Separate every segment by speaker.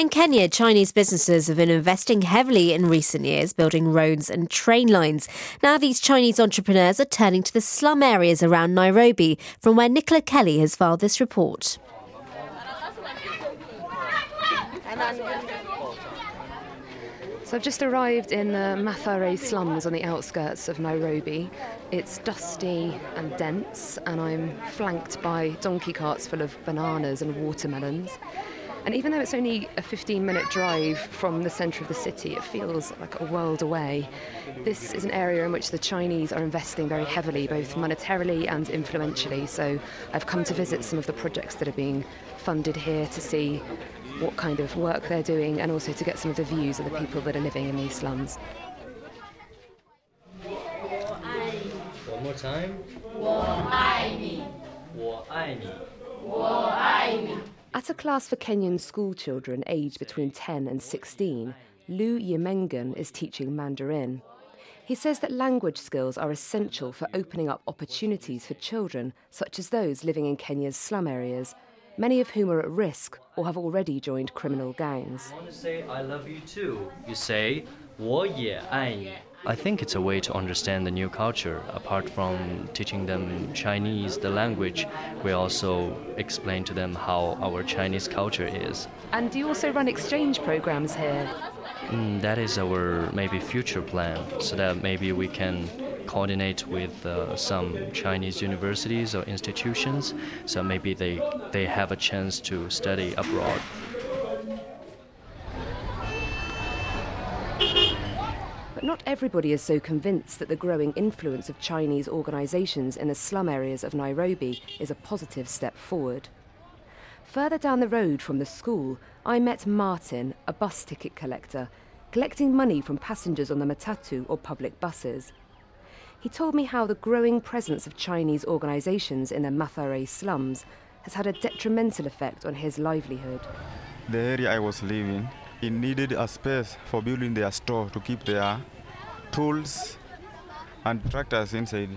Speaker 1: In Kenya, Chinese businesses have been investing heavily in recent years, building roads and train lines. Now, these Chinese entrepreneurs are turning to the slum areas around Nairobi, from where Nicola Kelly has filed this report.
Speaker 2: So I've just arrived in the Mathare slums on the outskirts of Nairobi. It's dusty and dense, and I'm flanked by donkey carts full of bananas and watermelons. And even though it's only a 15 minute drive from the centre of the city, it feels like a world away. This is an area in which the Chinese are investing very heavily, both monetarily and influentially. So I've come to visit some of the projects that are being funded here to see what kind of work they're doing and also to get some of the views of the people that are living in these slums.
Speaker 3: One more time.
Speaker 2: At a class for Kenyan school children aged between 10 and 16, Lu Yemengan is teaching Mandarin. He says that language skills are essential for opening up opportunities for children, such as those living in Kenya's slum areas, many of whom are at risk or have already joined criminal gangs.
Speaker 3: I want to say I love you too. You say 我也爱你. I think it's a way to understand the new culture. Apart from teaching them Chinese, the language, we also explain to them how our Chinese culture is.
Speaker 2: And do you also run exchange programs here?
Speaker 3: Mm, that is our maybe future plan, so that maybe we can coordinate with uh, some Chinese universities or institutions, so maybe they they have a chance to study abroad.
Speaker 2: But not everybody is so convinced that the growing influence of Chinese organisations in the slum areas of Nairobi is a positive step forward. Further down the road from the school, I met Martin, a bus ticket collector, collecting money from passengers on the matatu or public buses. He told me how the growing presence of Chinese organisations in the Mathare slums has had a detrimental effect on his livelihood.
Speaker 4: The area I was living, it needed a space for building their store to keep their tools and tractors inside.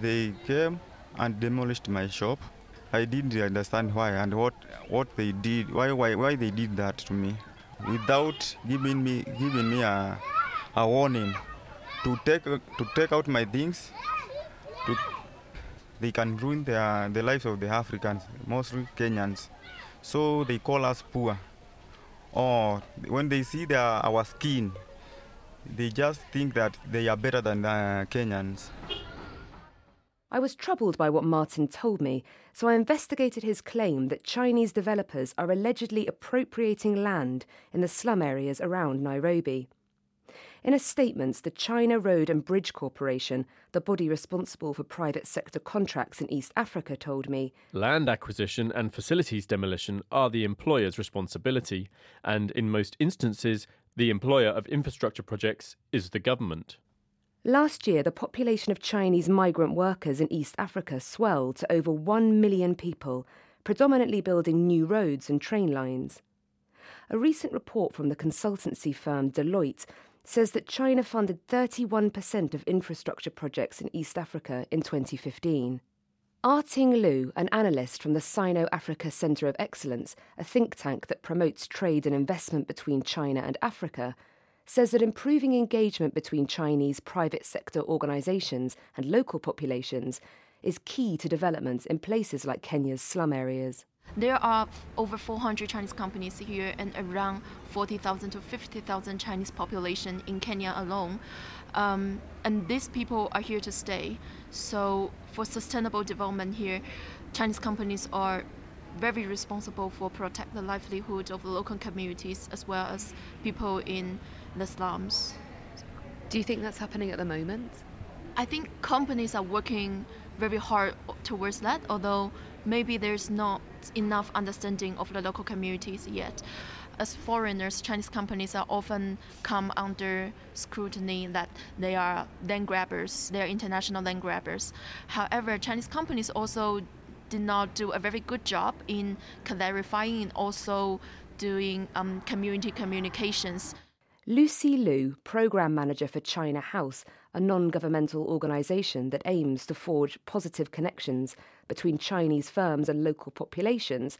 Speaker 4: They came and demolished my shop. I didn't understand why and what, what they did, why, why, why they did that to me, without giving me, giving me a, a warning to take, to take out my things. To, they can ruin their, the lives of the Africans, mostly Kenyans. So they call us poor. Or when they see their, our skin, they just think that they are better than the Kenyans.
Speaker 2: I was troubled by what Martin told me, so I investigated his claim that Chinese developers are allegedly appropriating land in the slum areas around Nairobi. In a statement, the China Road and Bridge Corporation, the body responsible for private sector contracts in East Africa, told me
Speaker 5: Land acquisition and facilities demolition are the employer's responsibility, and in most instances, the employer of infrastructure projects is the government.
Speaker 2: Last year, the population of Chinese migrant workers in East Africa swelled to over 1 million people, predominantly building new roads and train lines. A recent report from the consultancy firm Deloitte says that China funded 31% of infrastructure projects in East Africa in 2015. Arting Lu, an analyst from the Sino Africa Centre of Excellence, a think tank that promotes trade and investment between China and Africa, says that improving engagement between Chinese private sector organisations and local populations is key to development in places like Kenya's slum areas.
Speaker 6: There are over 400 Chinese companies here and around 40,000 to 50,000 Chinese population in Kenya alone. Um, and these people are here to stay. So, for sustainable development here, Chinese companies are very responsible for protect the livelihood of the local communities as well as people in the slums.
Speaker 2: Do you think that's happening at the moment?
Speaker 6: I think companies are working very hard towards that, although maybe there's not enough understanding of the local communities yet. As foreigners, Chinese companies are often come under scrutiny that they are land grabbers, they are international land grabbers. However, Chinese companies also did not do a very good job in clarifying and also doing um, community communications.
Speaker 2: Lucy Liu, Programme Manager for China House, a non governmental organisation that aims to forge positive connections between Chinese firms and local populations,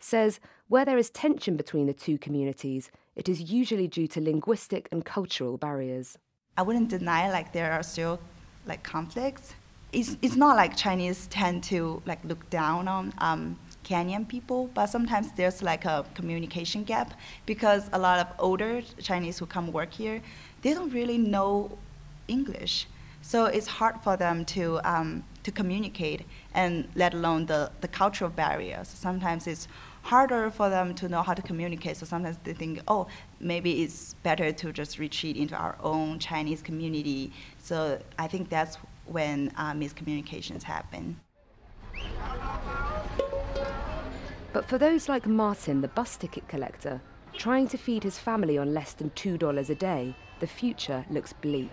Speaker 2: says where there is tension between the two communities, it is usually due to linguistic and cultural barriers.
Speaker 7: I wouldn't deny like there are still like conflicts. It's, it's not like Chinese tend to like look down on um, Kenyan people, but sometimes there's like a communication gap because a lot of older Chinese who come work here, they don't really know English. So it's hard for them to, um, to communicate and let alone the, the cultural barriers. Sometimes it's harder for them to know how to communicate. So sometimes they think, oh, maybe it's better to just retreat into our own Chinese community. So I think that's when uh, miscommunications happen.
Speaker 2: But for those like Martin, the bus ticket collector, trying to feed his family on less than $2 a day, the future looks bleak.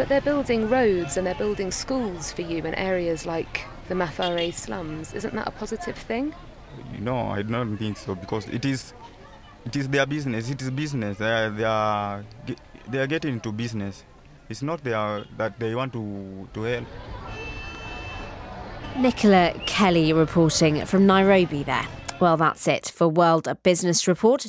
Speaker 2: But they're building roads and they're building schools for you in areas like the Mathare slums. Isn't that a positive thing?
Speaker 4: No, I don't think so because it is, it is their business. It is business. They are, they are, they are getting into business. It's not their, that they want to, to help.
Speaker 1: Nicola Kelly reporting from Nairobi there. Well, that's it for World Business Report.